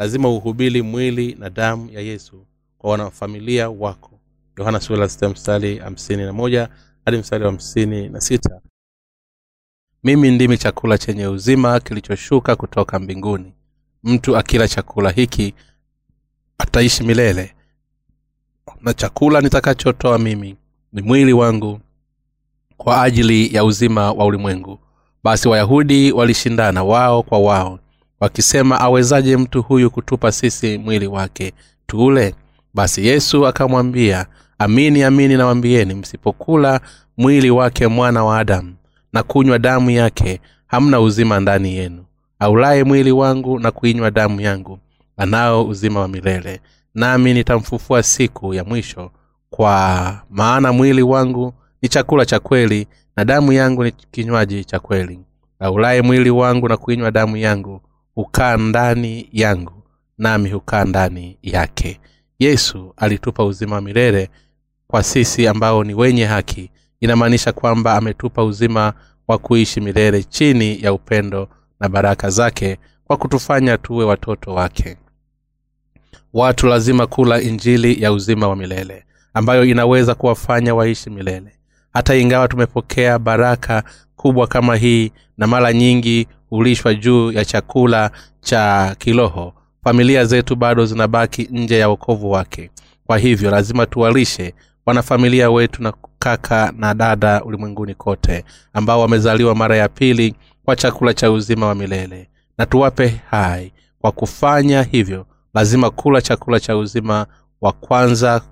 lazima uhubiri mwili na damu ya yesu kwa wanafamilia wako. Yohana hadi wa na mimi ndimi chakula chenye uzima kilichoshuka kutoka mbinguni. Mtu akila chakula hiki ataishi milele. Na chakula nitakachotoa mimi ni mwili wangu kwa ajili ya uzima wa ulimwengu. Basi wayahudi walishindana wao kwa wao wakisema awezaje mtu huyu kutupa sisi mwili wake tuule basi yesu akamwambia amini amini nawambieni msipokula mwili wake mwana wa adamu na kunywa damu yake hamna uzima ndani yenu. Aulaye mwili wangu na kuinywa damu yangu anao uzima wa milele. Nami nitamfufua siku ya mwisho. Kwa maana mwili wangu ni chakula cha kweli na damu yangu ni kinywaji cha kweli. Aulaye mwili wangu na kuinywa damu yangu hukaa ndani yangu nami hukaa ndani yake. Yesu alitupa uzima wa milele kwa sisi ambao ni wenye haki. Inamaanisha kwamba ametupa uzima wa kuishi milele chini ya upendo na baraka zake kwa kutufanya tuwe watoto wake. Watu lazima kula injili ya uzima wa milele ambayo inaweza kuwafanya waishi milele. Hata ingawa tumepokea baraka kubwa kama hii na mara nyingi hulishwa juu ya chakula cha kiroho. Familia zetu bado zinabaki nje ya wokovu wake. Kwa hivyo lazima tuwalishe wanafamilia wetu na kaka na dada ulimwenguni kote ambao wamezaliwa mara ya pili kwa chakula cha uzima wa milele. Na tuwape hai. Kwa kufanya hivyo lazima kula chakula cha uzima wa kwanza.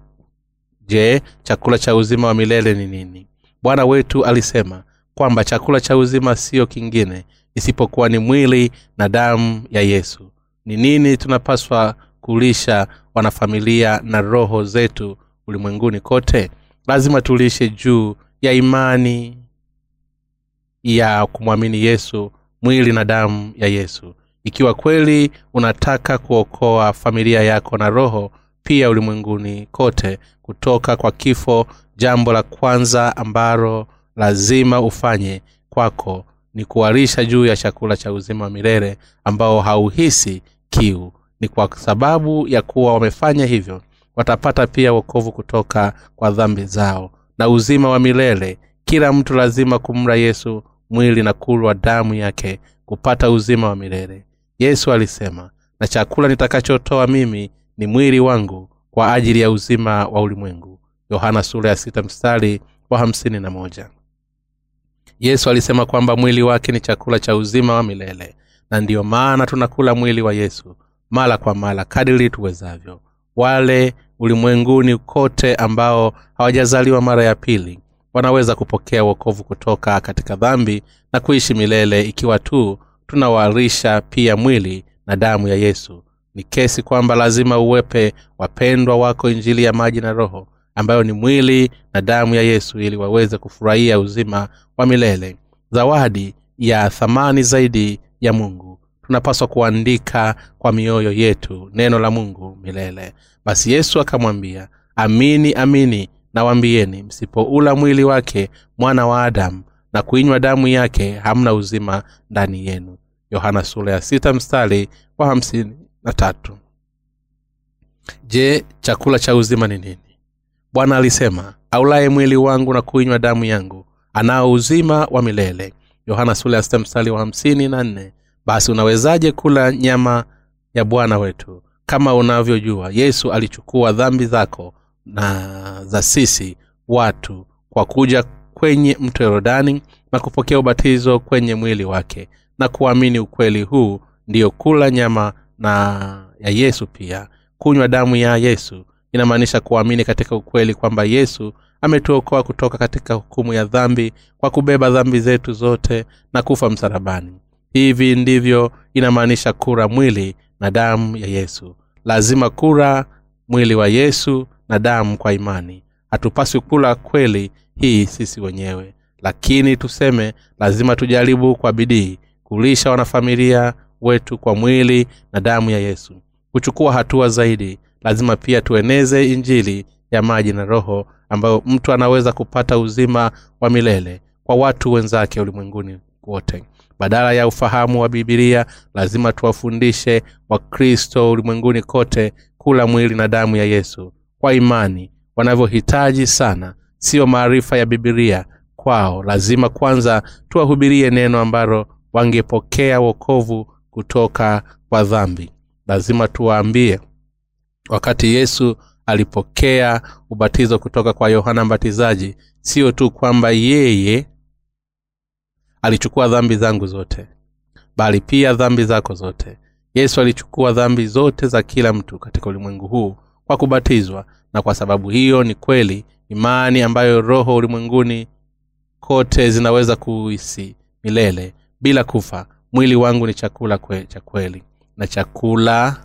Je chakula cha uzima wa milele ni nini? Bwana wetu alisema kwamba chakula cha uzima siyo kingine isipokuwa ni mwili na damu ya yesu. Ni nini tunapaswa kulisha wanafamilia na roho zetu ulimwenguni kote? Lazima tulishe juu ya imani ya kumwamini yesu mwili na damu ya yesu. Ikiwa kweli unataka kuokoa familia yako na roho pia ulimwenguni kote kutoka kwa kifo jambo la kwanza ambalo lazima ufanye kwako ni kuwarisha juu ya chakula cha uzima wa milele ambao hauhisi kiu. Ni kwa sababu ya kuwa wamefanya hivyo watapata pia wokovu kutoka kwa dhambi zao. Na uzima wa milele kila mtu lazima kumla yesu mwili na kulwa damu yake kupata uzima wa milele. Yesu alisema na chakula nitakachotoa mimi ni mwili wangu kwa ajili ya uzima wa ulimwengu. Yohana sura ya sita mstari wa hamsini na moja yesu alisema kwamba mwili wake ni chakula cha uzima wa milele na ndiyo maana tunakula mwili wa yesu mara kwa mara kadiri tuwezavyo. Wale ulimwenguni kote ambao hawajazaliwa mara ya pili wanaweza kupokea uokovu kutoka katika dhambi na kuishi milele ikiwa tu tunawarisha pia mwili na damu ya yesu. Ni kesi kwamba lazima uwepe wapendwa wako injili ya maji na roho ambayo ni mwili na damu ya yesu ili waweze kufurahia uzima wa milele. Zawadi ya thamani zaidi ya mungu. Tunapaswa kuandika kwa mioyo yetu neno la mungu milele. Basi yesu akamwambia amini amini nawambieni msipoula mwili wake mwana wa adamu na kuinywa damu yake hamna uzima ndani yenu. Yohana sura ya sita mstari wa hamsini na tatu. Je chakula cha uzima ni nini bwana alisema aulaye mwili wangu na kuinywa damu yangu anao uzima wa milele. Yohana wa na nne. Basi unawezaje kula nyama ya bwana wetu? Kama unavyojua yesu alichukua dhambi zako na za sisi watu kwa kuja kwenye mto yorodani na kupokea ubatizo kwenye mwili wake na kuamini ukweli huu ndiyo kula nyama na ya yesu pia kunywa damu ya yesu inamaanisha kuamini katika ukweli kwamba yesu ametuokoa kutoka katika hukumu ya dhambi kwa kubeba dhambi zetu zote na kufa msalabani. Hivi ndivyo inamaanisha kura mwili na damu ya yesu. Lazima kura mwili wa yesu na damu kwa imani. Hatupaswi kula kweli hii sisi wenyewe. Lakini tuseme lazima tujaribu kwa bidii kulisha wanafamilia wetu kwa mwili na damu ya yesu. Kuchukua hatua zaidi lazima pia tueneze injili ya maji na roho ambayo mtu anaweza kupata uzima wa milele kwa watu wenzake ulimwenguni wote. Badala ya ufahamu wa bibilia lazima tuwafundishe wakristo ulimwenguni kote kula mwili na damu ya yesu kwa imani. Wanavyohitaji sana siyo maarifa ya bibilia kwao. Lazima kwanza tuwahubirie neno ambalo wangepokea wokovu kutoka kwa dhambi. Lazima tuwaambie wakati yesu alipokea ubatizo kutoka kwa yohana mbatizaji sio tu kwamba yeye alichukua dhambi zangu zote bali pia dhambi zako zote. Yesu alichukua dhambi zote za kila mtu katika ulimwengu huu kwa kubatizwa na kwa sababu hiyo ni kweli imani ambayo roho ulimwenguni kote zinaweza kuisi milele. Bila kufa mwili wangu ni chakula kwe, cha kweli na chakula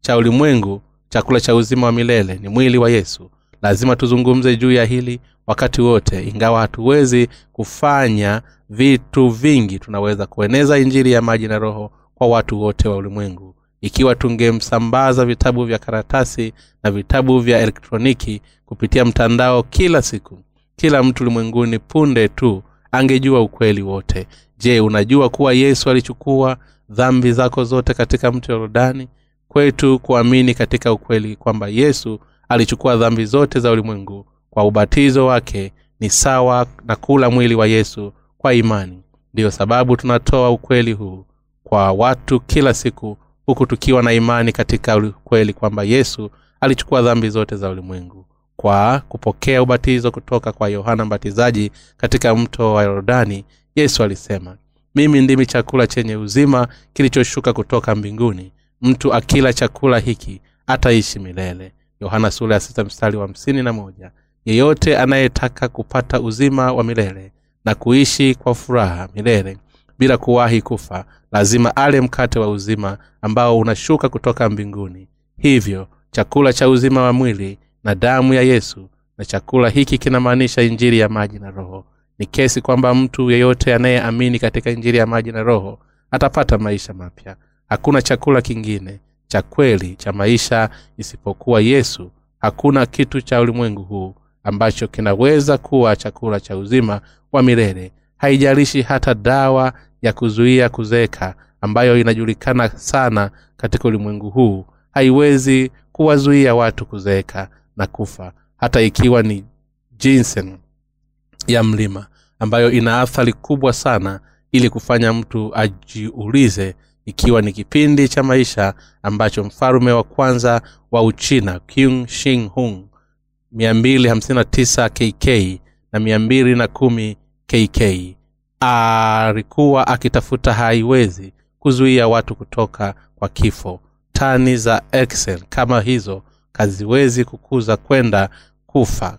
cha ulimwengu chakula cha uzima wa milele ni mwili wa yesu. Lazima tuzungumze juu ya hili wakati wote ingawa hatuwezi kufanya vitu vingi. Tunaweza kueneza injili ya maji na roho kwa watu wote wa ulimwengu. Ikiwa tungemsambaza vitabu vya karatasi na vitabu vya elektroniki kupitia mtandao kila siku kila mtu ulimwenguni punde tu angejua ukweli wote. Je unajua kuwa yesu alichukua dhambi zako zote katika mto yorodani kwetu kuamini katika ukweli kwamba yesu alichukua dhambi zote za ulimwengu kwa ubatizo wake ni sawa na kula mwili wa yesu kwa imani. Ndiyo sababu tunatoa ukweli huu kwa watu kila siku huku tukiwa na imani katika ukweli kwamba yesu alichukua dhambi zote za ulimwengu kwa kupokea ubatizo kutoka kwa yohana mbatizaji katika mto wa yordani. Yesu alisema mimi ndimi chakula chenye uzima kilichoshuka kutoka mbinguni mtu akila chakula hiki ataishi milele. Yohana sura ya sita mstari wa hamsini na moja. Yeyote anayetaka kupata uzima wa milele na kuishi kwa furaha milele bila kuwahi kufa lazima ale mkate wa uzima ambao unashuka kutoka mbinguni. Hivyo chakula cha uzima wa mwili na damu ya yesu na chakula hiki kinamaanisha injiri ya maji na roho. Ni kesi kwamba mtu yeyote anayeamini katika injiri ya maji na roho atapata maisha mapya hakuna chakula kingine cha kweli cha maisha isipokuwa yesu. Hakuna kitu cha ulimwengu huu ambacho kinaweza kuwa chakula cha uzima wa milele. Haijalishi hata dawa ya kuzuia kuzeeka ambayo inajulikana sana katika ulimwengu huu. Haiwezi kuwazuia watu kuzeeka na kufa hata ikiwa ni jinsen ya mlima ambayo ina athari kubwa sana ili kufanya mtu ajiulize ikiwa ni kipindi cha maisha ambacho mfalume wa kwanza wa uchina king shing hung 259 kk na 210 kk alikuwa akitafuta haiwezi kuzuia watu kutoka kwa kifo. Tani za excel kama hizo kaziwezi kukuza kwenda kufa.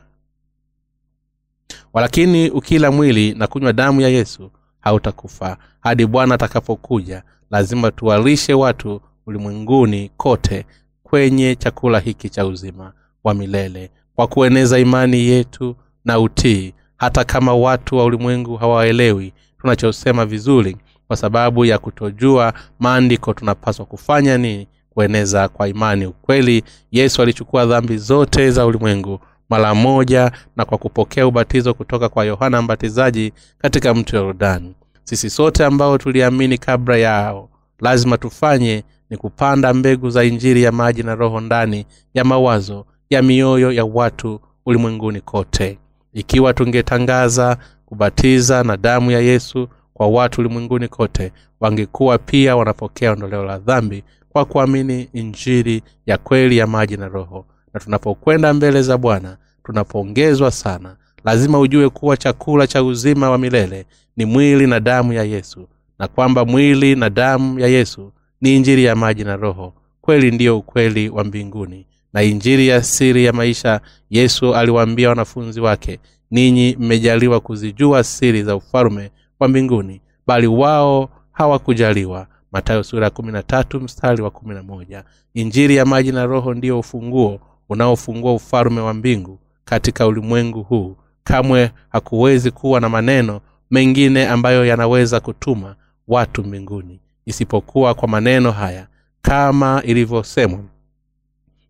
Walakini ukila mwili na kunywa damu ya yesu hautakufa hadi bwana atakapokuja lazima tuwalishe watu ulimwenguni kote kwenye chakula hiki cha uzima wa milele. Kwa kueneza imani yetu na utii hata kama watu wa ulimwengu hawaelewi tunachosema vizuri kwa sababu ya kutojua maandiko tunapaswa kufanya nini? Kueneza kwa imani. Ukweli yesu alichukua dhambi zote za ulimwengu mara moja na kwa kupokea ubatizo kutoka kwa yohana mbatizaji katika mto yordani sisi sote ambao tuliamini kabla yao lazima tufanye ni kupanda mbegu za injiri ya maji na roho ndani ya mawazo ya mioyo ya watu ulimwenguni kote. Ikiwa tungetangaza kubatiza na damu ya yesu kwa watu ulimwenguni kote wangekuwa pia wanapokea ondoleo la dhambi kwa kuamini injiri ya kweli ya maji na roho. Na tunapokwenda mbele za bwana tunapoongezwa sana lazima ujue kuwa chakula cha uzima wa milele ni mwili na damu ya yesu na kwamba mwili na damu ya yesu ni injiri ya maji na roho kweli ndiyo ukweli wa mbinguni na injiri ya siri ya maisha yesu aliwaambia wanafunzi wake ninyi mmejaliwa kuzijua siri za ufalume wa mbinguni bali wao hawakujaliwa matayo sura ya mstari wa moja. injiri ya maji na roho ndiyo ufunguo unaofungua ufalume wa mbingu katika ulimwengu huu kamwe hakuwezi kuwa na maneno mengine ambayo yanaweza kutuma watu mbinguni isipokuwa kwa maneno haya kama ilivyosemwa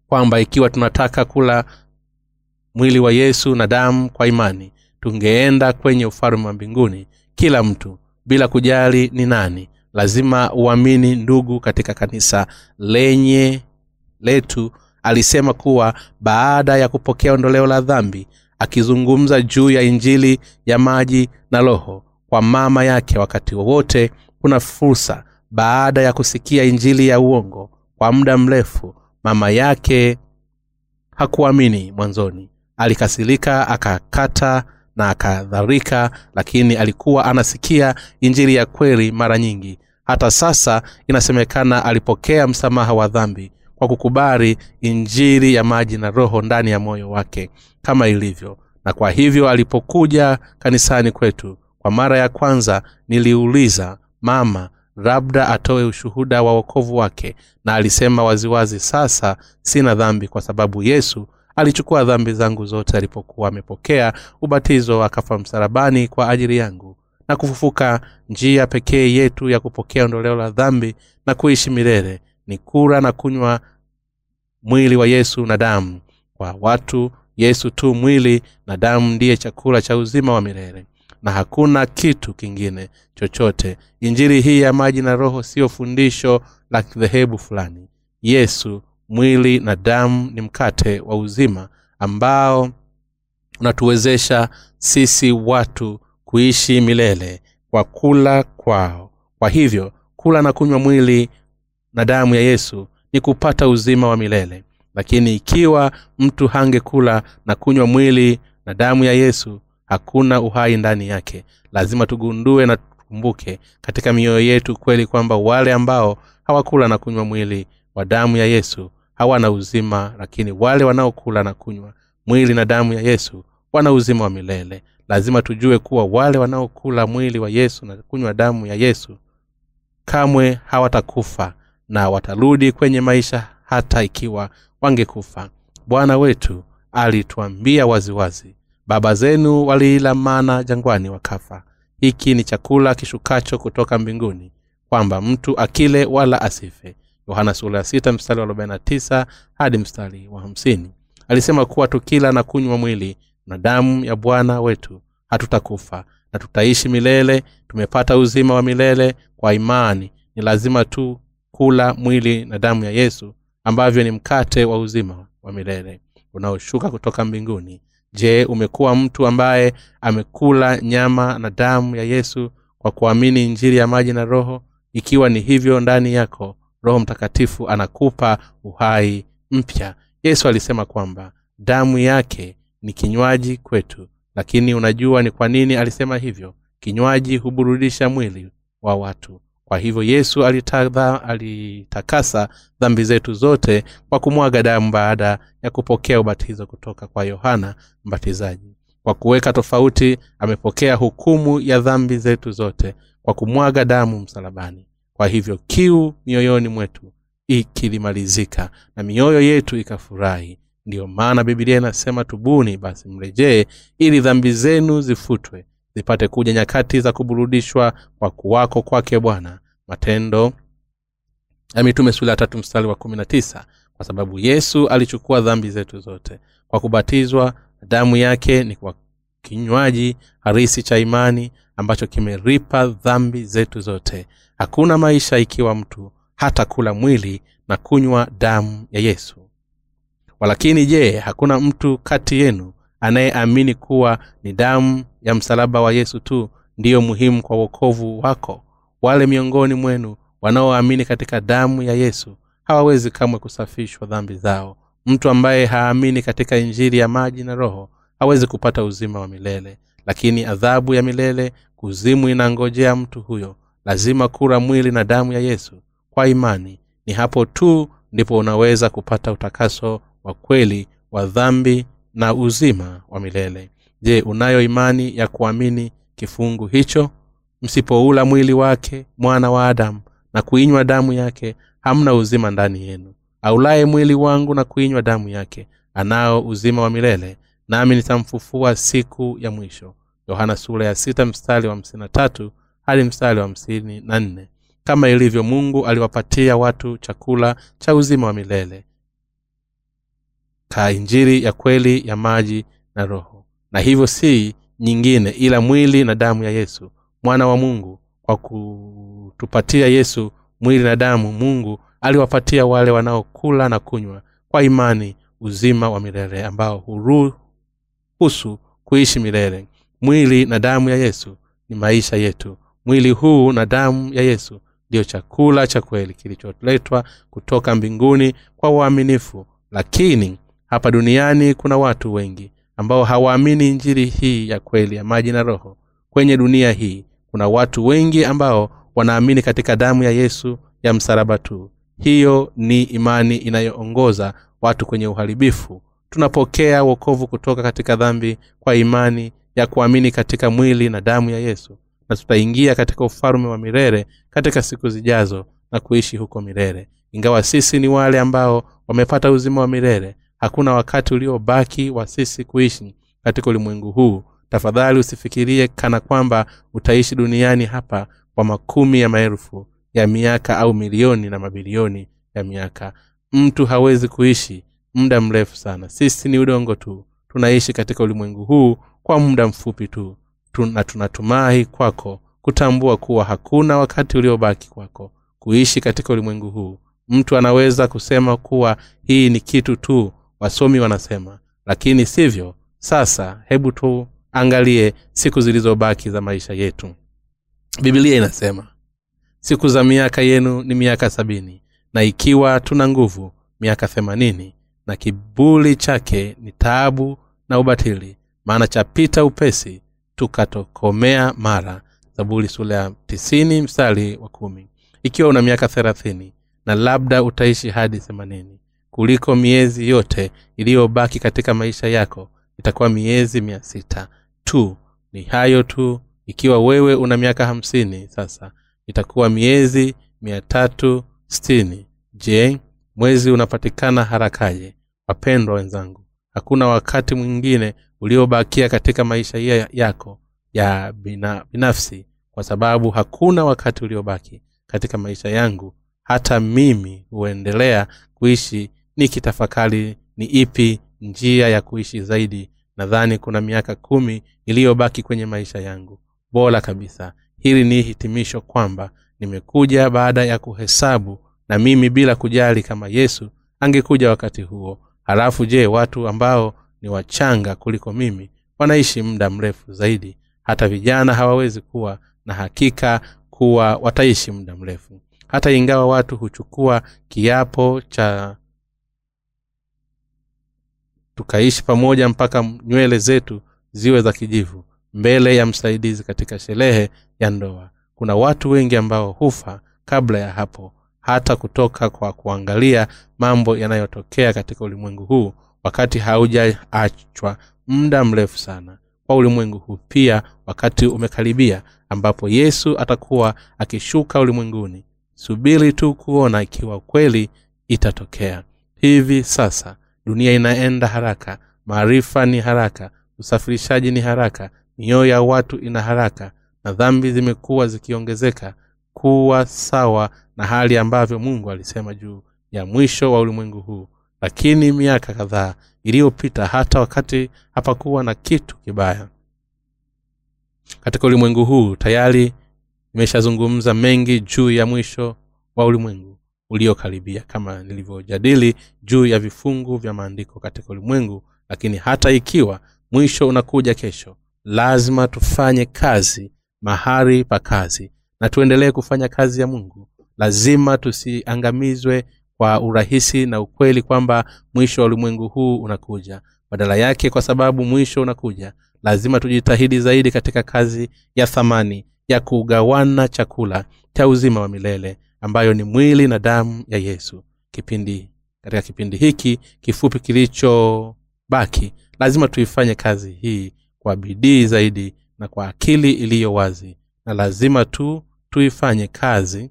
kwamba ikiwa tunataka kula mwili wa yesu na damu kwa imani tungeenda kwenye ufalme wa mbinguni. Kila mtu bila kujali ni nani lazima uamini ndugu katika kanisa lenye letu alisema kuwa baada ya kupokea ondoleo la dhambi akizungumza juu ya injili ya maji na roho. Kwa mama yake wakati wowote kuna fursa baada ya kusikia injili ya uongo kwa muda mrefu mama yake hakuamini mwanzoni. Alikasirika akakata na akadharika lakini alikuwa anasikia injili ya kweli mara nyingi. Hata sasa inasemekana alipokea msamaha wa dhambi kwa kukubali injiri ya maji na roho ndani ya moyo wake kama ilivyo. Na kwa hivyo alipokuja kanisani kwetu kwa mara ya kwanza niliuliza mama labda atoe ushuhuda wa wokovu wake? Na alisema waziwazi sasa sina dhambi kwa sababu yesu alichukua dhambi zangu zote alipokuwa amepokea ubatizo akafa msalabani kwa ajili yangu na kufufuka. Njia pekee yetu ya kupokea ondoleo la dhambi na kuishi milele ni kula na kunywa mwili wa yesu na damu. Kwa watu yesu tu mwili na damu ndiye chakula cha uzima wa milele. Na hakuna kitu kingine chochote. Injili hii ya maji na roho siyo fundisho la dhehebu fulani. Yesu mwili na damu ni mkate wa uzima ambao unatuwezesha sisi watu kuishi milele kwa kula kwao. Kwa hivyo kula na kunywa mwili na damu ya yesu ni kupata uzima wa milele. Lakini ikiwa mtu hangekula na kunywa mwili na damu ya yesu hakuna uhai ndani yake. Lazima tugundue na tukumbuke katika mioyo yetu kweli kwamba wale ambao hawakula na kunywa mwili wa damu ya yesu hawana uzima lakini wale wanaokula na kunywa mwili na damu ya yesu wana uzima wa milele. Lazima tujue kuwa wale wanaokula mwili wa yesu na kunywa damu ya yesu kamwe hawatakufa na watarudi kwenye maisha hata ikiwa wangekufa. Bwana wetu alituambia waziwazi baba zenu waliila mana jangwani wakafa. Hiki ni chakula kishukacho kutoka mbinguni kwamba mtu akile wala asife. Yohana wa hadi wa alisema kuwa tukila na kunywa mwili na damu ya bwana wetu hatutakufa na tutaishi milele. Tumepata uzima wa milele kwa imani. Ni lazima tu kula mwili na damu ya yesu ambavyo ni mkate wa uzima wa milele unaoshuka kutoka mbinguni. Je umekuwa mtu ambaye amekula nyama na damu ya yesu kwa kuamini njiri ya maji na roho? Ikiwa ni hivyo ndani yako roho mtakatifu anakupa uhai mpya. Yesu alisema kwamba damu yake ni kinywaji kwetu lakini unajua ni kwa nini alisema hivyo? Kinywaji huburudisha mwili wa watu kwa hivyo yesu alitakasa dhambi zetu zote kwa kumwaga damu baada ya kupokea ubatizo kutoka kwa yohana mbatizaji. Kwa kuweka tofauti amepokea hukumu ya dhambi zetu zote kwa kumwaga damu msalabani. Kwa hivyo kiu mioyoni mwetu ikilimalizika na mioyo yetu ikafurahi. Ndiyo maana bibilia inasema tubuni basi mrejee ili dhambi zenu zifutwe zipate kuja nyakati za kuburudishwa kwa kuwako kwake bwana. Matendo ya mitume mstari wa kumi kwa sababu yesu alichukua dhambi zetu zote. Kwa kubatizwa damu yake ni kwa kinywaji harisi cha imani ambacho kimeripa dhambi zetu zote. Hakuna maisha ikiwa mtu hata kula mwili na kunywa damu ya yesu. Walakini je hakuna mtu kati yenu anayeamini kuwa ni damu ya msalaba wa yesu tu ndiyo muhimu kwa uokovu wako. Wale miongoni mwenu wanaoamini katika damu ya yesu hawawezi kamwe kusafishwa dhambi zao. Mtu ambaye haamini katika injiri ya maji na roho hawezi kupata uzima wa milele. Lakini adhabu ya milele kuzimu inangojea mtu huyo. Lazima kura mwili na damu ya yesu kwa imani. Ni hapo tu ndipo unaweza kupata utakaso wa kweli wa dhambi na uzima wa milele. Je unayo imani ya kuamini kifungu hicho? Msipoula mwili wake mwana wa adamu na kuinywa damu yake hamna uzima ndani yenu. Aulaye mwili wangu na kuinywa damu yake anao uzima wa milele nami nitamfufua siku ya mwisho. Yohana sura ya sita mstari wa hamsini na tatu hadi mstari wa hamsini na nne. Kama ilivyo mungu aliwapatia watu chakula cha uzima wa milele ka injiri ya kweli ya maji na roho. Na hivyo si nyingine ila mwili na damu ya yesu mwana wa mungu. Kwa kutupatia yesu mwili na damu mungu aliwapatia wale wanaokula na kunywa kwa imani uzima wa milele ambao huruhusu kuishi milele. Mwili na damu ya yesu ni maisha yetu. Mwili huu na damu ya yesu ndiyo chakula cha kweli kilicholetwa kutoka mbinguni kwa uaminifu. Lakini hapa duniani kuna watu wengi ambao hawaamini njiri hii ya kweli ya maji na roho. Kwenye dunia hii kuna watu wengi ambao wanaamini katika damu ya yesu ya msalaba tu. Hiyo ni imani inayoongoza watu kwenye uharibifu. Tunapokea wokovu kutoka katika dhambi kwa imani ya kuamini katika mwili na damu ya yesu na tutaingia katika ufalume wa milele katika siku zijazo na kuishi huko milele. Ingawa sisi ni wale ambao wamepata uzima wa milele hakuna wakati uliobaki wa sisi kuishi katika ulimwengu huu. Tafadhali usifikirie kana kwamba utaishi duniani hapa kwa makumi ya maelfu ya miaka au milioni na mabilioni ya miaka. Mtu hawezi kuishi muda mrefu sana. Sisi ni udongo tu. Tunaishi katika ulimwengu huu kwa muda mfupi tu. Na tunatumai kwako kutambua kuwa hakuna wakati uliobaki kwako kuishi katika ulimwengu huu. Mtu anaweza kusema kuwa hii ni kitu tu wasomi wanasema lakini sivyo. Sasa hebu tuangalie siku zilizobaki za maisha yetu. Bibilia inasema siku za miaka yenu ni miaka sabini na ikiwa tuna nguvu miaka themanini na kibuli chake ni taabu na ubatili maana chapita upesi tukatokomea mara. Zaburi sura ya tisini mstari wa kumi. Ikiwa una miaka thelathini na labda utaishi hadi themanini kuliko miezi yote iliyobaki katika maisha yako itakuwa miezi mia sita tu. Ni hayo tu. Ikiwa wewe una miaka hamsini sasa itakuwa miezi mia tatu stini je mwezi unapatikana harakaje? Wapendwa wenzangu hakuna wakati mwingine uliobakia katika maisha yako ya bina, binafsi kwa sababu hakuna wakati uliobaki katika maisha yangu. Hata mimi huendelea kuishi nikitafakari ni ipi njia ya kuishi zaidi nadhani kuna miaka kumi iliyobaki kwenye maisha yangu. Bora kabisa. Hili ni hitimisho kwamba nimekuja baada ya kuhesabu na mimi bila kujali kama yesu angekuja wakati huo. Halafu je watu ambao ni wachanga kuliko mimi wanaishi muda mrefu zaidi? Hata vijana hawawezi kuwa na hakika kuwa wataishi muda mrefu. Hata ingawa watu huchukua kiapo cha tukaishi pamoja mpaka nywele zetu ziwe za kijivu mbele ya msaidizi katika sherehe ya ndoa. Kuna watu wengi ambao hufa kabla ya hapo hata kutoka kwa kuangalia mambo yanayotokea katika ulimwengu huu wakati haujaachwa muda mrefu sana. Kwa ulimwengu huu pia wakati umekaribia ambapo yesu atakuwa akishuka ulimwenguni. Subiri tu kuona ikiwa kweli itatokea. Hivi sasa dunia inaenda haraka maarifa ni haraka usafirishaji ni haraka mioyo ya watu ina haraka na dhambi zimekuwa zikiongezeka. Kuwa sawa na hali ambavyo mungu alisema juu ya mwisho wa ulimwengu huu. Lakini miaka kadhaa iliyopita hata wakati hapakuwa na kitu kibaya. Katika ulimwengu huu tayari imeshazungumza mengi juu ya mwisho wa ulimwengu uliokaribia kama nilivyojadili juu ya vifungu vya maandiko katika ulimwengu. Lakini hata ikiwa mwisho unakuja kesho lazima tufanye kazi mahali pa kazi na tuendelee kufanya kazi ya mungu. Lazima tusiangamizwe kwa urahisi na ukweli kwamba mwisho wa ulimwengu huu unakuja. Badala yake kwa sababu mwisho unakuja lazima tujitahidi zaidi katika kazi ya thamani ya kugawana chakula cha uzima wa milele ambayo ni mwili na damu ya yesu. Kipindi katika kipindi hiki kifupi kilichobaki lazima tuifanye kazi hii kwa bidii zaidi na kwa akili iliyo wazi na lazima tu tuifanye kazi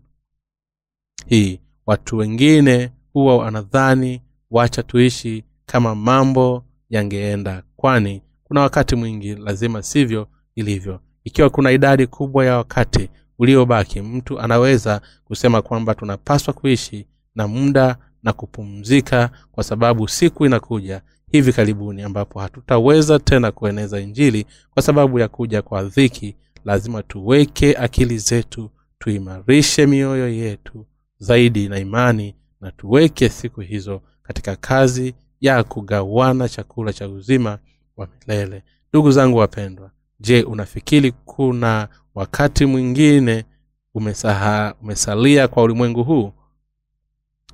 hii. Watu wengine huwa wanadhani wacha tuishi kama mambo yangeenda kwani kuna wakati mwingi lazima sivyo ilivyo. Ikiwa kuna idadi kubwa ya wakati uliobaki mtu anaweza kusema kwamba tunapaswa kuishi na muda na kupumzika kwa sababu siku inakuja hivi karibuni ambapo hatutaweza tena kueneza injili kwa sababu ya kuja kwa dhiki. Lazima tuweke akili zetu tuimarishe mioyo yetu zaidi na imani na tuweke siku hizo katika kazi ya kugawana chakula cha uzima wa milele. Ndugu zangu wapendwa je unafikiri kuna wakati mwingine umesaha, umesalia kwa ulimwengu huu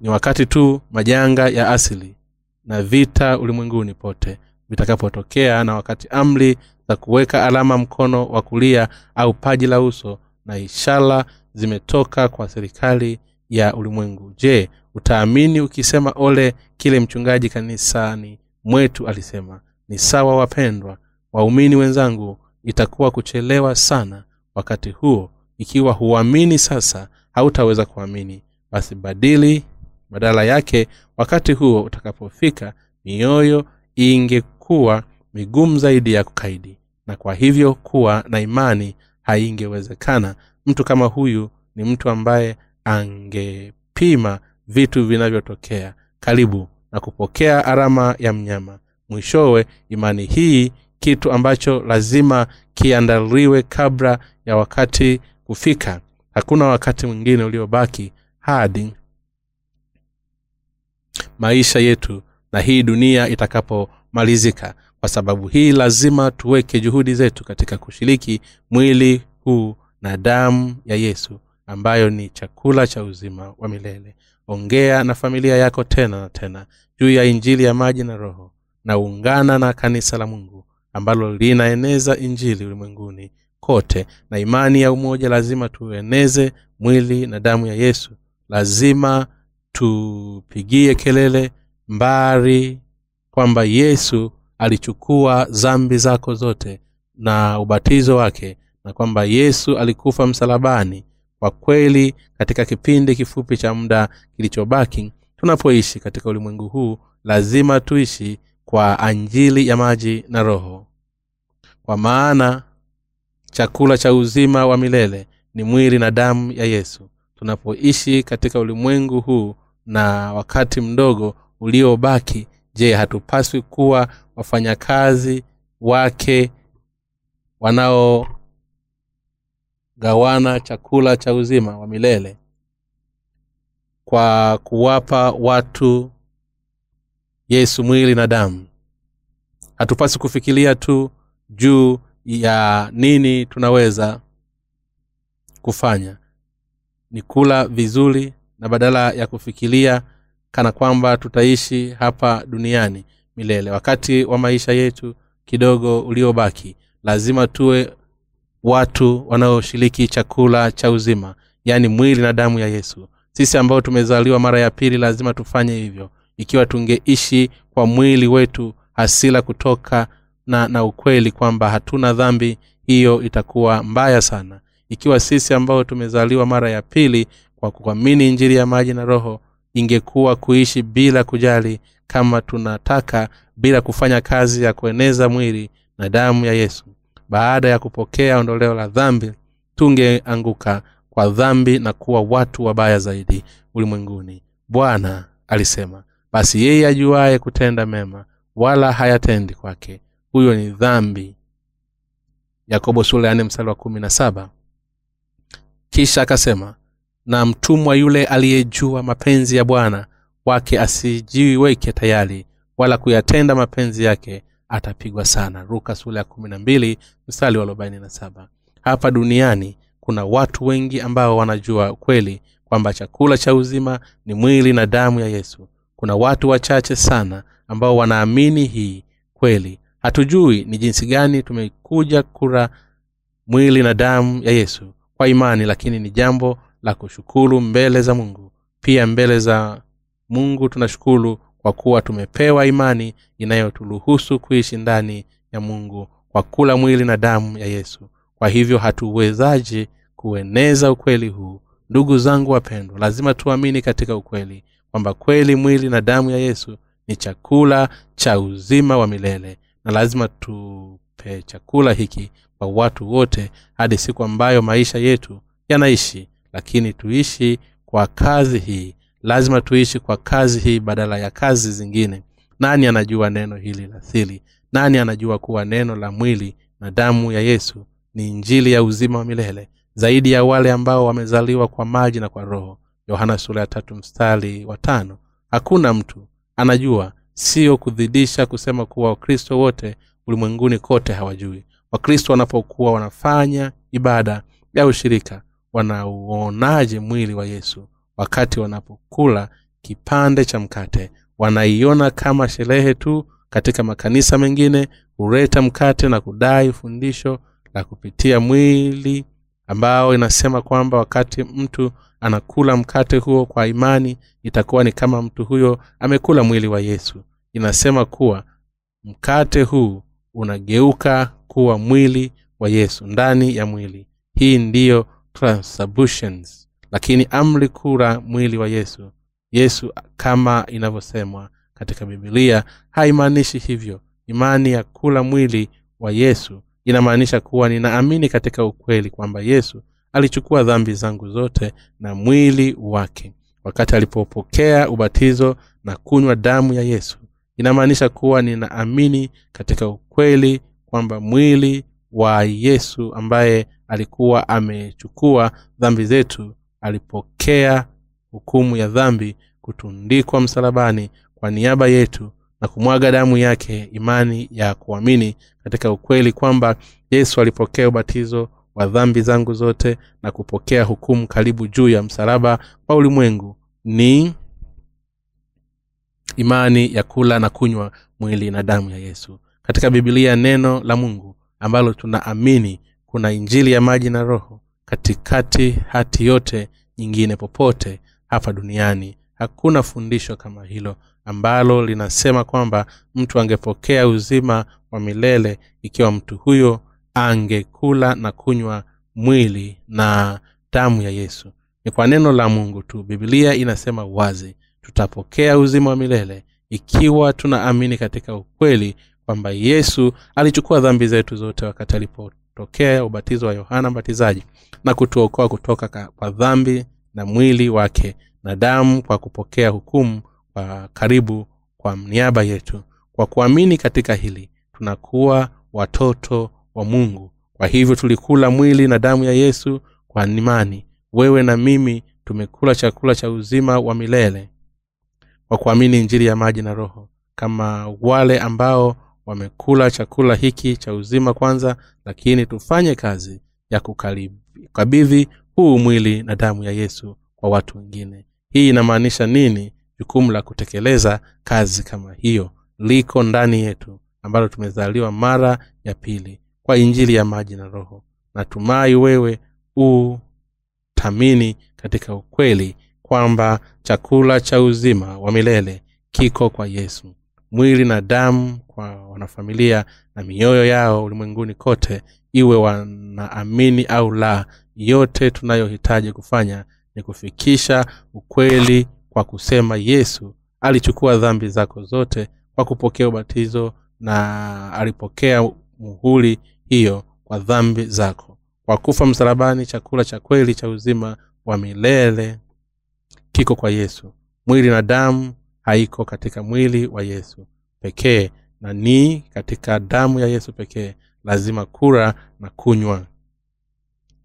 ni wakati tu majanga ya asili na vita ulimwenguni pote vitakapotokea na wakati amri za kuweka alama mkono wa kulia au paji la uso na ishara zimetoka kwa serikali ya ulimwengu. Je utaamini ukisema ole kile mchungaji kanisani mwetu alisema? Ni sawa wapendwa waumini wenzangu itakuwa kuchelewa sana wakati huo ikiwa huamini sasa hautaweza kuamini. Basi badili badala yake wakati huo utakapofika mioyo ingekuwa migumu zaidi ya kukaidi na kwa hivyo kuwa na imani haingewezekana. Mtu kama huyu ni mtu ambaye angepima vitu vinavyotokea karibu na kupokea arama ya mnyama. Mwishowe imani hii kitu ambacho lazima kiandaliwe kabla ya wakati kufika. Hakuna wakati mwingine uliobaki hadi maisha yetu na hii dunia itakapomalizika. Kwa sababu hii lazima tuweke juhudi zetu katika kushiriki mwili huu na damu ya yesu ambayo ni chakula cha uzima wa milele. Ongea na familia yako tena na tena juu ya injili ya maji na roho na ungana na kanisa la mungu ambalo linaeneza injili ulimwenguni kote. Na imani ya umoja lazima tueneze mwili na damu ya yesu. Lazima tupigie kelele mbari kwamba yesu alichukua zambi zako zote na ubatizo wake na kwamba yesu alikufa msalabani. Kwa kweli katika kipindi kifupi cha muda kilichobaki tunapoishi katika ulimwengu huu lazima tuishi kwa anjili ya maji na roho. Kwa maana chakula cha uzima wa milele ni mwili na damu ya yesu. Tunapoishi katika ulimwengu huu na wakati mdogo uliobaki je hatupaswi kuwa wafanyakazi wake wanaogawana chakula cha uzima wa milele? Kwa kuwapa watu yesu mwili na damu. Hatupasi kufikiria tu juu ya nini tunaweza kufanya. Ni kula vizuri na badala ya kufikiria kana kwamba tutaishi hapa duniani milele. Wakati wa maisha yetu kidogo uliobaki lazima tuwe watu wanaoshiriki chakula cha uzima yaani mwili na damu ya yesu. Sisi ambao tumezaliwa mara ya pili lazima tufanye hivyo ikiwa tungeishi kwa mwili wetu hasila kutoka na na ukweli kwamba hatuna dhambi hiyo itakuwa mbaya sana. Ikiwa sisi ambao tumezaliwa mara ya pili kwa kuamini injili ya maji na roho ingekuwa kuishi bila kujali kama tunataka bila kufanya kazi ya kueneza mwili na damu ya yesu. Baada ya kupokea ondoleo la dhambi tungeanguka kwa dhambi na kuwa watu wabaya zaidi ulimwenguni. Bwana alisema basi yeye ajuaye kutenda mema wala hayatendi kwake. Huyo ni dhambi. Yakobo sura ya nne wa kumi na saba. Kisha akasema na mtumwa yule aliyejua mapenzi ya bwana wake asijiweke tayari wala kuyatenda mapenzi yake atapigwa sana. Ruka sura ya kumi na mbili mstari wa arobaini na saba. Hapa duniani kuna watu wengi ambao wanajua kweli kwamba chakula cha uzima ni mwili na damu ya yesu kuna watu wachache sana ambao wanaamini hii kweli. Hatujui ni jinsi gani tumekuja kura mwili na damu ya yesu kwa imani lakini ni jambo la kushukuru mbele za mungu. Pia mbele za mungu tunashukuru kwa kuwa tumepewa imani inayoturuhusu kuishi ndani ya mungu kwa kula mwili na damu ya yesu. Kwa hivyo hatuwezaje kueneza ukweli huu. Ndugu zangu wapendwa lazima tuamini katika ukweli kwamba kweli mwili na damu ya yesu ni chakula cha uzima wa milele. Na lazima tupe chakula hiki kwa watu wote hadi siku ambayo maisha yetu yanaishi. Lakini tuishi kwa kazi hii. Lazima tuishi kwa kazi hii badala ya kazi zingine. Nani anajua neno hili la sili nani anajua kuwa neno la mwili na damu ya yesu ni injili ya uzima wa milele? Zaidi ya wale ambao wamezaliwa kwa maji na kwa roho yohana sura ya tatu mstari wa tano. Hakuna mtu anajua sio kudhidisha kusema kuwa wakristo wote ulimwenguni kote hawajui. Wakristo wanapokuwa wanafanya ibada ya ushirika wanauonaje mwili wa yesu wakati wanapokula kipande cha mkate? Wanaiona kama sherehe tu katika makanisa mengine huleta mkate na kudai fundisho la kupitia mwili ambao inasema kwamba wakati mtu anakula mkate huo kwa imani itakuwa ni kama mtu huyo amekula mwili wa yesu. Inasema kuwa mkate huu unageuka kuwa mwili wa yesu ndani ya mwili. Hii ndiyo transubstantiations. lakini amri kula mwili wa yesu. Yesu kama inavyosemwa katika bibilia haimaanishi hivyo. Imani ya kula mwili wa yesu inamaanisha kuwa ninaamini katika ukweli kwamba yesu alichukua dhambi zangu zote na mwili wake. Wakati alipopokea ubatizo na kunywa damu ya yesu inamaanisha kuwa ninaamini katika ukweli kwamba mwili wa yesu ambaye alikuwa amechukua dhambi zetu alipokea hukumu ya dhambi kutundikwa msalabani kwa niaba yetu na kumwaga damu yake imani ya kuamini katika ukweli kwamba yesu alipokea ubatizo wa dhambi zangu zote na kupokea hukumu karibu juu ya msalaba wa ulimwengu. Ni imani ya kula na kunywa mwili na damu ya yesu. Katika bibilia neno la mungu ambalo tunaamini kuna injili ya maji na roho katikati hati yote nyingine popote hapa duniani. Hakuna fundisho kama hilo ambalo linasema kwamba mtu angepokea uzima wa milele ikiwa mtu huyo angekula na kunywa mwili na damu ya yesu. Ni kwa neno la mungu tu. Bibilia inasema wazi tutapokea uzima wa milele ikiwa tunaamini katika ukweli kwamba yesu alichukua dhambi zetu zote wakati alipotokea ubatizo wa yohana mbatizaji na kutuokoa kutoka kwa dhambi na mwili wake na damu kwa kupokea hukumu kwa karibu kwa niaba yetu. Kwa kuamini katika hili tunakuwa watoto wa mungu. Kwa hivyo tulikula mwili na damu ya yesu kwa imani. Wewe na mimi tumekula chakula cha uzima wa milele kwa kuamini njiri ya maji na roho. Kama wale ambao wamekula chakula hiki cha uzima kwanza lakini tufanye kazi ya kukabidhi huu mwili na damu ya yesu kwa watu wengine. Hii inamaanisha nini? Jukumu la kutekeleza kazi kama hiyo liko ndani yetu ambalo tumezaliwa mara ya pili kwa injili ya maji na roho. Natumai wewe utamini katika ukweli kwamba chakula cha uzima wa milele kiko kwa yesu. Mwili na damu kwa wanafamilia na mioyo yao ulimwenguni kote iwe wanaamini au la yote tunayohitaji kufanya ni kufikisha ukweli kwa kusema yesu alichukua dhambi zako zote kwa kupokea ubatizo na alipokea muhuli hiyo kwa dhambi zako kwa kufa msalabani chakula cha kweli cha uzima wa milele. Kiko kwa yesu. Mwili na damu haiko katika mwili wa yesu pekee na ni katika damu ya yesu pekee. Lazima kura na kunywa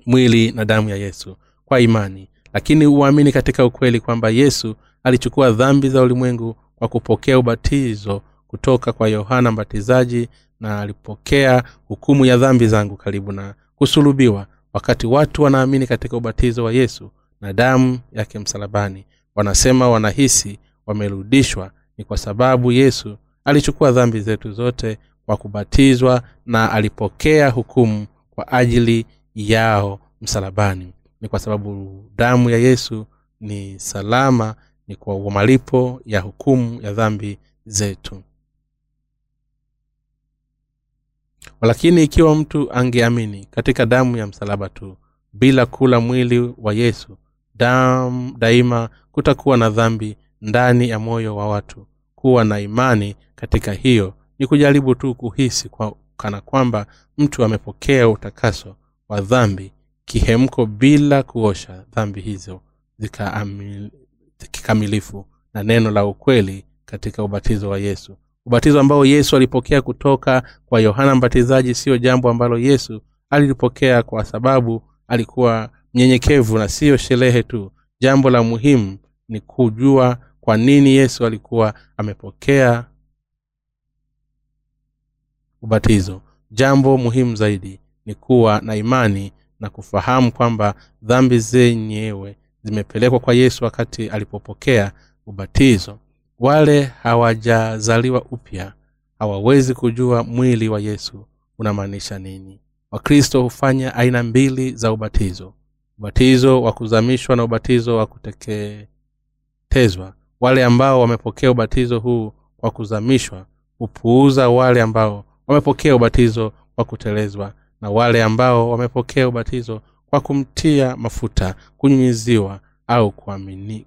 mwili na damu ya yesu kwa imani. Lakini uamini katika ukweli kwamba yesu alichukua dhambi za ulimwengu kwa kupokea ubatizo kutoka kwa yohana mbatizaji na alipokea hukumu ya dhambi zangu karibu na kusulubiwa wakati watu wanaamini katika ubatizo wa yesu na damu yake msalabani. Wanasema wanahisi wamerudishwa ni kwa sababu yesu alichukua dhambi zetu zote kwa kubatizwa na alipokea hukumu kwa ajili yao msalabani. Ni kwa sababu damu ya yesu ni salama ni kwa malipo ya hukumu ya dhambi zetu lakini ikiwa mtu angeamini katika damu ya msalaba tu bila kula mwili wa yesu damu daima kutakuwa na dhambi ndani ya moyo wa watu. Kuwa na imani katika hiyo ni kujaribu tu kuhisi kwa, kana kwamba mtu amepokea utakaso wa dhambi kihemko bila kuosha dhambi hizo kikamilifu na neno la ukweli katika ubatizo wa yesu ubatizo ambao yesu alipokea kutoka kwa yohana mbatizaji siyo jambo ambalo yesu alilipokea kwa sababu alikuwa mnyenyekevu na siyo sherehe tu. Jambo la muhimu ni kujua kwa nini yesu alikuwa amepokea ubatizo. Jambo muhimu zaidi ni kuwa na imani na kufahamu kwamba dhambi zenyewe zimepelekwa kwa yesu wakati alipopokea ubatizo wale hawajazaliwa upya hawawezi kujua mwili wa yesu unamaanisha nini. Wakristo hufanya aina mbili za ubatizo. Ubatizo wa kuzamishwa na ubatizo wa kuteketezwa. Wale ambao wamepokea ubatizo huu kwa kuzamishwa hupuuza wale ambao wamepokea ubatizo kwa kutelezwa na wale ambao wamepokea ubatizo kwa kumtia mafuta kunyunyiziwa au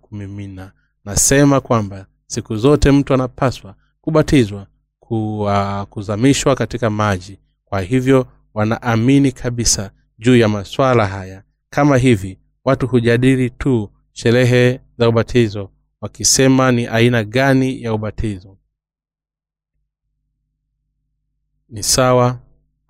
kumimina. Nasema kwamba siku zote mtu anapaswa kubatizwa kuwa kuzamishwa katika maji. Kwa hivyo wanaamini kabisa juu ya maswala haya. Kama hivi watu hujadili tu sherehe za ubatizo wakisema ni aina gani ya ubatizo. Ni sawa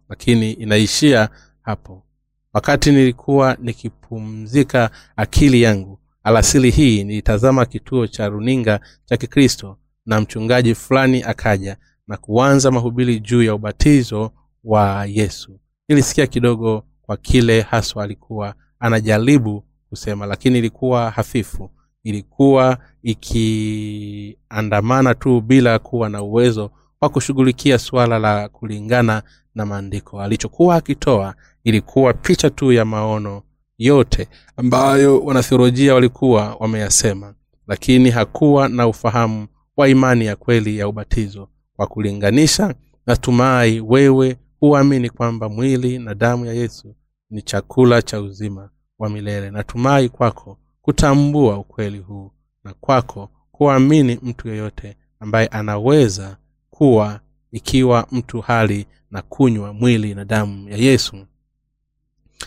lakini inaishia hapo. Wakati nilikuwa nikipumzika akili yangu alasili hii nilitazama kituo cha runinga cha kikristo na mchungaji fulani akaja na kuanza mahubiri juu ya ubatizo wa yesu. Nilisikia kidogo kwa kile haswa alikuwa anajaribu kusema lakini ilikuwa hafifu. Ilikuwa ikiandamana tu bila kuwa na uwezo wa kushughulikia suala la kulingana na maandiko. Alichokuwa akitoa ilikuwa picha tu ya maono yote ambayo wanathiolojia walikuwa wameyasema lakini hakuwa na ufahamu wa imani ya kweli ya ubatizo kwa kulinganisha natumai wewe huamini kwamba mwili na damu ya yesu ni chakula cha uzima wa milele. Natumai kwako kutambua ukweli huu na kwako kuamini mtu yeyote ambaye anaweza kuwa ikiwa mtu hali na kunywa mwili na damu ya yesu.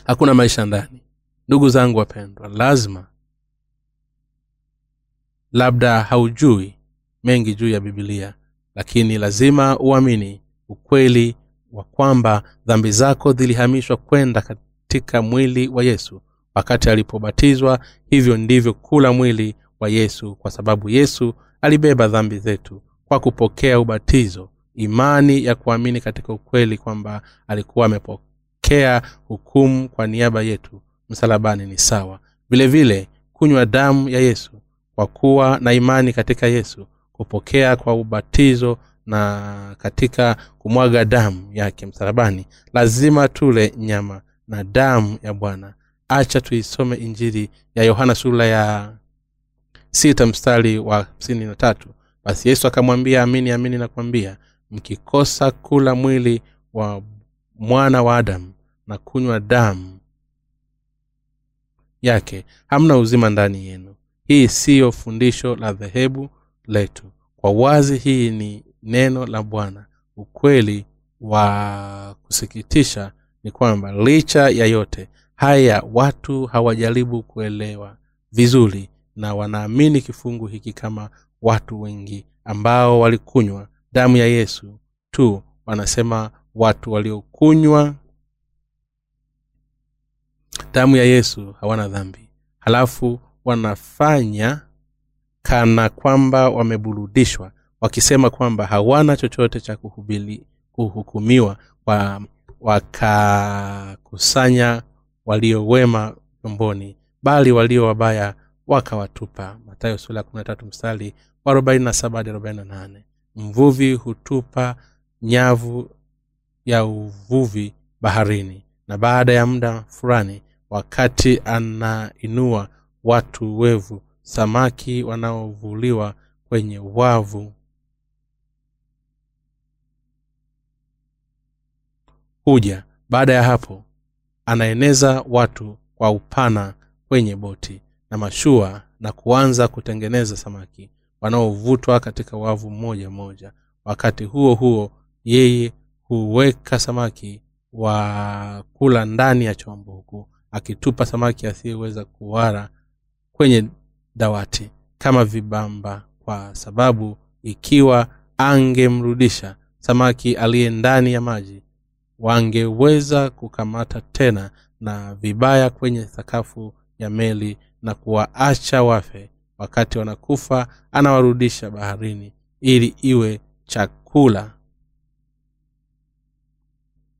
Hakuna maisha ndani ndugu zangu wapendwa lazima labda haujui mengi juu ya bibilia lakini lazima uamini ukweli wa kwamba dhambi zako zilihamishwa kwenda katika mwili wa yesu. Wakati alipobatizwa hivyo ndivyo kula mwili wa yesu kwa sababu yesu alibeba dhambi zetu kwa kupokea ubatizo. Imani ya kuamini katika ukweli kwamba alikuwa amepokea hukumu kwa niaba yetu msalabani ni sawa. Vile kunywa damu ya yesu kwa kuwa na imani katika yesu kupokea kwa ubatizo na katika kumwaga damu yake msalabani lazima tule nyama na damu ya bwana. Acha tuisome injili ya yohana sura ya sita mstari wa hamsini na tatu. Basi yesu akamwambia amini amini nakwambia mkikosa kula mwili wa mwana wa adamu na kunywa damu yake. Hamna uzima ndani yenu. Hii siyo fundisho la dhehebu letu. Kwa wazi hii ni neno la bwana. Ukweli wa kusikitisha ni kwamba licha ya yote haya watu hawajaribu kuelewa vizuri na wanaamini kifungu hiki kama watu wengi ambao walikunywa damu ya yesu tu. Wanasema watu waliokunywa damu ya yesu hawana dhambi. Halafu wanafanya kana kwamba wameburudishwa wakisema kwamba hawana chochote cha kuhubili, kuhukumiwa wa, wakakusanya waliowema vyomboni bali walio wabaya wakawatupa. Matayo sura ya tatu mstari wa arobaini na saba hadi arobaini na nane. Mvuvi hutupa nyavu ya uvuvi baharini na baada ya muda fulani wakati anainua watu wevu samaki wanaovuliwa kwenye wavu. Huja. Baada ya hapo anaeneza watu kwa upana kwenye boti na mashua na kuanza kutengeneza samaki wanaovutwa katika wavu mmoja mmoja wakati huo huo yeye huweka samaki wa kula ndani ya chombo huku akitupa samaki asiyeweza kuwara kwenye dawati kama vibamba kwa sababu ikiwa angemrudisha samaki aliye ndani ya maji wangeweza kukamata tena na vibaya kwenye sakafu ya meli na kuwaacha wafe wakati wanakufa anawarudisha baharini ili iwe chakula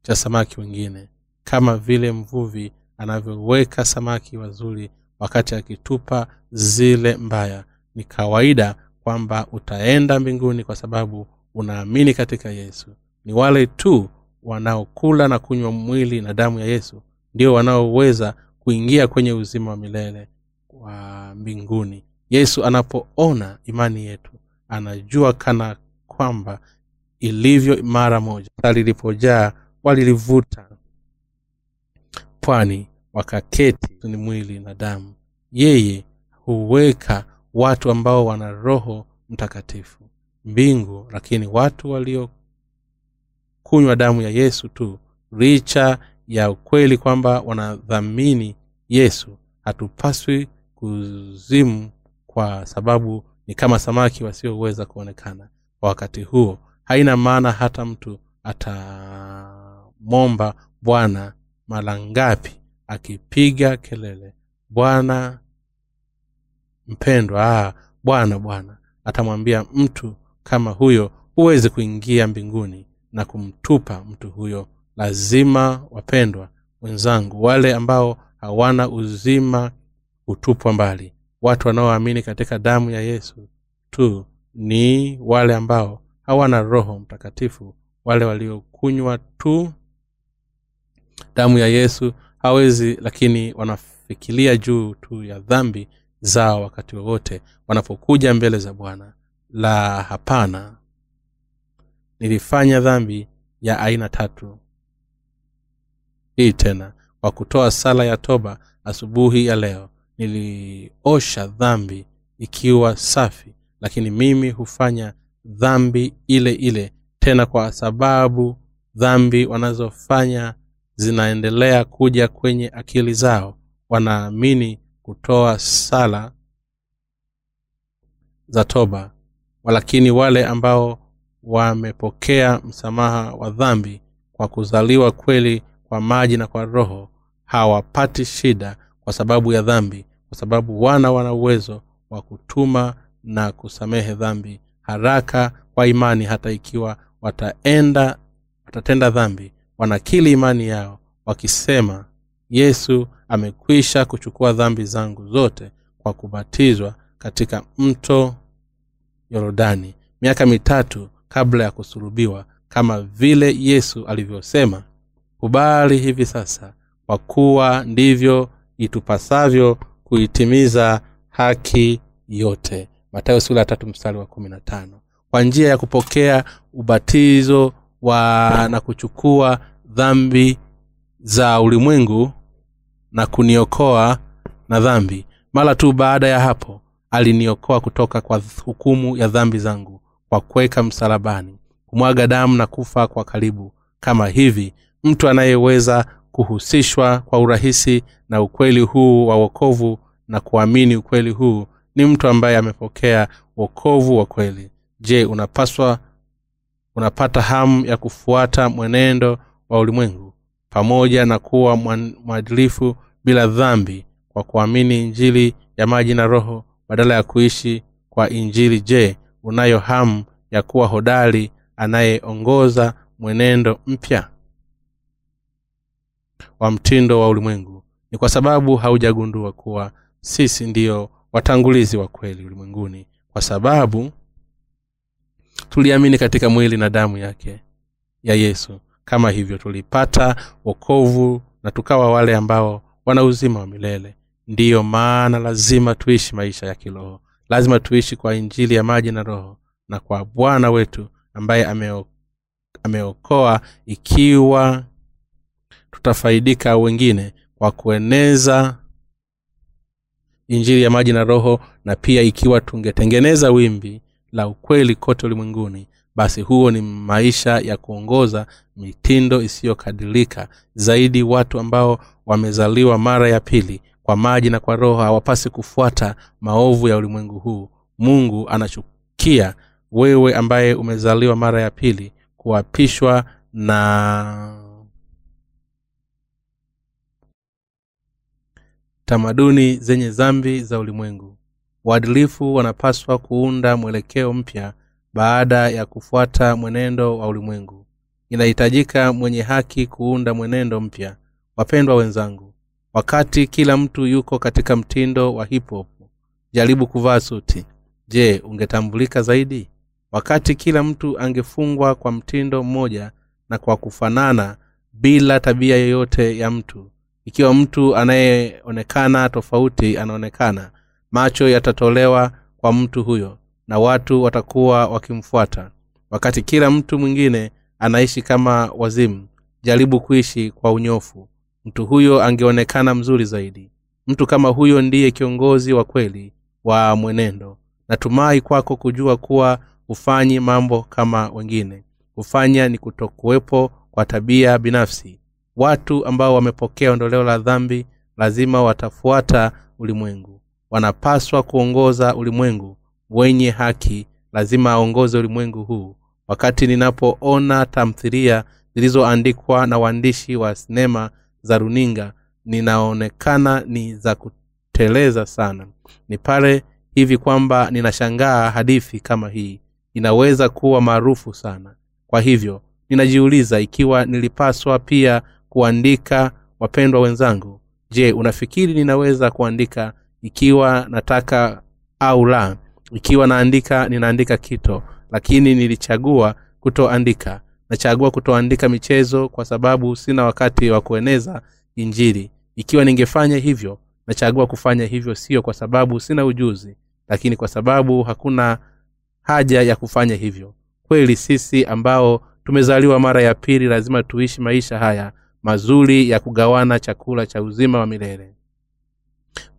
cha samaki wengine kama vile mvuvi anavyoweka samaki wazuri wakati akitupa zile mbaya. Ni kawaida kwamba utaenda mbinguni kwa sababu unaamini katika yesu. Ni wale tu wanaokula na kunywa mwili na damu ya yesu ndio wanaoweza kuingia kwenye uzima wa milele wa mbinguni. Yesu anapoona imani yetu anajua kana kwamba ilivyo mara moja. Lilipojaa walilivuta pwani wakaketi ni mwili na damu. Yeye huweka watu ambao wana roho mtakatifu mbingu lakini watu waliokunywa damu ya yesu tu. Richa ya ukweli kwamba wanadhamini yesu hatupaswi kuzimu kwa sababu ni kama samaki wasioweza kuonekana. Kwa wakati huo haina maana hata mtu atamwomba bwana mara ngapi akipiga kelele bwana mpendwa ah, bwana bwana. Atamwambia mtu kama huyo huwezi kuingia mbinguni na kumtupa mtu huyo. Lazima wapendwa wenzangu wale ambao hawana uzima hutupwa mbali. Watu wanaoamini katika damu ya yesu tu ni wale ambao hawana roho mtakatifu wale waliokunywa tu damu ya yesu hawezi lakini wanafikiria juu tu ya dhambi zao wakati wowote wanapokuja mbele za bwana. La hapana nilifanya dhambi ya aina tatu. Hii tena kwa kutoa sala ya toba asubuhi ya leo niliosha dhambi ikiwa safi lakini mimi hufanya dhambi ile ile tena kwa sababu dhambi wanazofanya zinaendelea kuja kwenye akili zao wanaamini kutoa sala za toba walakini wale ambao wamepokea msamaha wa dhambi kwa kuzaliwa kweli kwa maji na kwa roho hawapati shida kwa sababu ya dhambi kwa sababu wana wana uwezo wa kutuma na kusamehe dhambi. Haraka kwa imani hata ikiwa wataenda watatenda dhambi wanakili imani yao wakisema yesu amekwisha kuchukua dhambi zangu zote kwa kubatizwa katika mto yorodani miaka mitatu kabla ya kusulubiwa kama vile yesu alivyosema kubali hivi sasa kwa kuwa ndivyo itupasavyo kuitimiza haki yote matayo sula tatu mstari wa kumi na tano. Kwa njia ya kupokea ubatizo wa na kuchukua dhambi za ulimwengu na kuniokoa na dhambi. Mara tu baada ya hapo aliniokoa kutoka kwa hukumu ya dhambi zangu kwa kuweka msalabani kumwaga damu na kufa kwa karibu. Kama hivi mtu anayeweza kuhusishwa kwa urahisi na ukweli huu wa wokovu na kuamini ukweli huu ni mtu ambaye amepokea wokovu wa kweli. Je unapaswa unapata hamu ya kufuata mwenendo wa ulimwengu pamoja na kuwa mwadilifu bila dhambi kwa kuamini injili ya maji na roho badala ya kuishi kwa injili. Je unayo hamu ya kuwa hodari anayeongoza mwenendo mpya wa mtindo wa ulimwengu? Ni kwa sababu haujagundua kuwa sisi ndiyo watangulizi wa kweli ulimwenguni kwa sababu tuliamini katika mwili na damu yake ya yesu kama hivyo tulipata wokovu na tukawa wale ambao wana uzima wa milele. Ndiyo maana lazima tuishi maisha ya kiroho. Lazima tuishi kwa injili ya maji na roho na kwa bwana wetu ambaye ameo, ameokoa ikiwa tutafaidika wengine kwa kueneza injili ya maji na roho na pia ikiwa tungetengeneza wimbi la ukweli kote ulimwenguni basi huo ni maisha ya kuongoza mitindo isiyokadirika zaidi watu ambao wamezaliwa mara ya pili kwa maji na kwa roho hawapasi kufuata maovu ya ulimwengu huu. Mungu anachukia wewe ambaye umezaliwa mara ya pili kuapishwa na tamaduni zenye zambi za ulimwengu. Waadilifu wanapaswa kuunda mwelekeo mpya baada ya kufuata mwenendo wa ulimwengu. Inahitajika mwenye haki kuunda mwenendo mpya. Wapendwa wenzangu wakati kila mtu yuko katika mtindo wa hiphop jaribu kuvaa suti. Je ungetambulika zaidi? Wakati kila mtu angefungwa kwa mtindo mmoja na kwa kufanana bila tabia yoyote ya mtu. Ikiwa mtu anayeonekana tofauti anaonekana macho yatatolewa kwa mtu huyo na watu watakuwa wakimfuata. Wakati kila mtu mwingine anaishi kama wazimu jaribu kuishi kwa unyofu. Mtu huyo angeonekana mzuri zaidi. Mtu kama huyo ndiye kiongozi wa kweli wa mwenendo. Natumai kwako kujua kuwa hufanyi mambo kama wengine. Hufanya ni kutokuwepo kwa tabia binafsi. Watu ambao wamepokea ondoleo la dhambi lazima watafuata ulimwengu. Wanapaswa kuongoza ulimwengu wenye haki lazima aongoze ulimwengu huu. Wakati ninapoona tamthilia zilizoandikwa na waandishi wa sinema za runinga ninaonekana ni za kuteleza sana. Ni pale hivi kwamba ninashangaa hadithi kama hii. Inaweza kuwa maarufu sana. Kwa hivyo ninajiuliza ikiwa nilipaswa pia kuandika wapendwa wenzangu je unafikiri ninaweza kuandika ikiwa nataka au la ikiwa naandika ninaandika kito lakini nilichagua kutoandika. Nachagua kutoandika michezo kwa sababu sina wakati wa kueneza injili. Ikiwa ningefanya hivyo nachagua kufanya hivyo sio kwa sababu sina ujuzi lakini kwa sababu hakuna haja ya kufanya hivyo. Kweli sisi ambao tumezaliwa mara ya pili lazima tuishi maisha haya mazuri ya kugawana chakula cha uzima wa milele.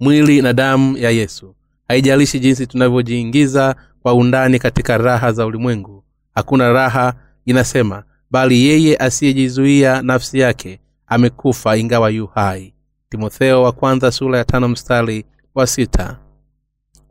Mwili na damu ya yesu haijalishi jinsi tunavyojiingiza kwa undani katika raha za ulimwengu. Hakuna raha inasema bali yeye asiyejizuia nafsi yake amekufa ingawa yu hai. Timotheo wa kwanza sura ya tano mstari wa sita.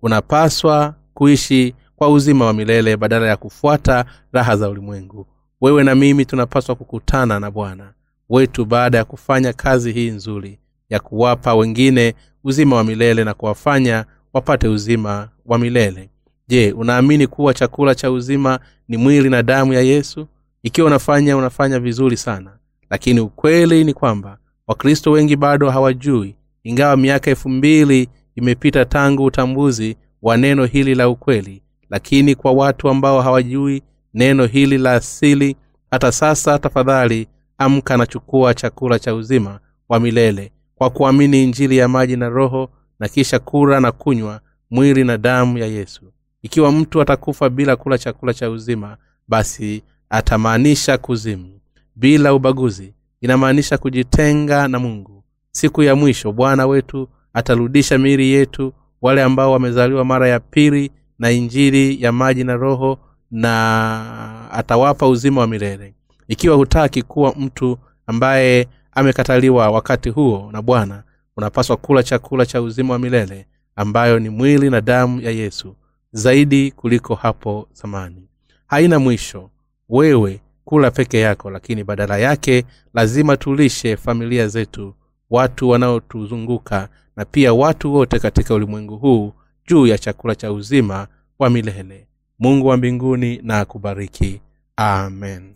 Unapaswa kuishi kwa uzima wa milele badala ya kufuata raha za ulimwengu. Wewe na mimi tunapaswa kukutana na bwana wetu baada ya kufanya kazi hii nzuri ya kuwapa wengine uzima wa milele na kuwafanya wapate uzima wa milele. Je unaamini kuwa chakula cha uzima ni mwili na damu ya yesu? Ikiwa unafanya unafanya vizuri sana. Lakini ukweli ni kwamba wakristo wengi bado hawajui. Ingawa miaka elfu mbili imepita tangu utambuzi wa neno hili la ukweli lakini kwa watu ambao hawajui neno hili la asili hata sasa tafadhali amka na chukua chakula cha uzima wa milele. Kwa kuamini injili ya maji na roho na kisha kura na kunywa mwili na damu ya yesu. Ikiwa mtu atakufa bila kula chakula cha uzima basi atamaanisha kuzimu. Bila ubaguzi inamaanisha kujitenga na mungu. Siku ya mwisho bwana wetu atarudisha miili yetu wale ambao wamezaliwa mara ya pili na injili ya maji na roho na atawapa uzima wa milele. Ikiwa hutaki kuwa mtu ambaye amekataliwa wakati huo na bwana unapaswa kula chakula cha uzima wa milele ambayo ni mwili na damu ya yesu zaidi kuliko hapo zamani. Haina mwisho. Wewe kula peke yako lakini badala yake lazima tulishe familia zetu watu wanaotuzunguka na pia watu wote katika ulimwengu huu juu ya chakula cha uzima wa milele. Mungu wa mbinguni na akubariki. Amen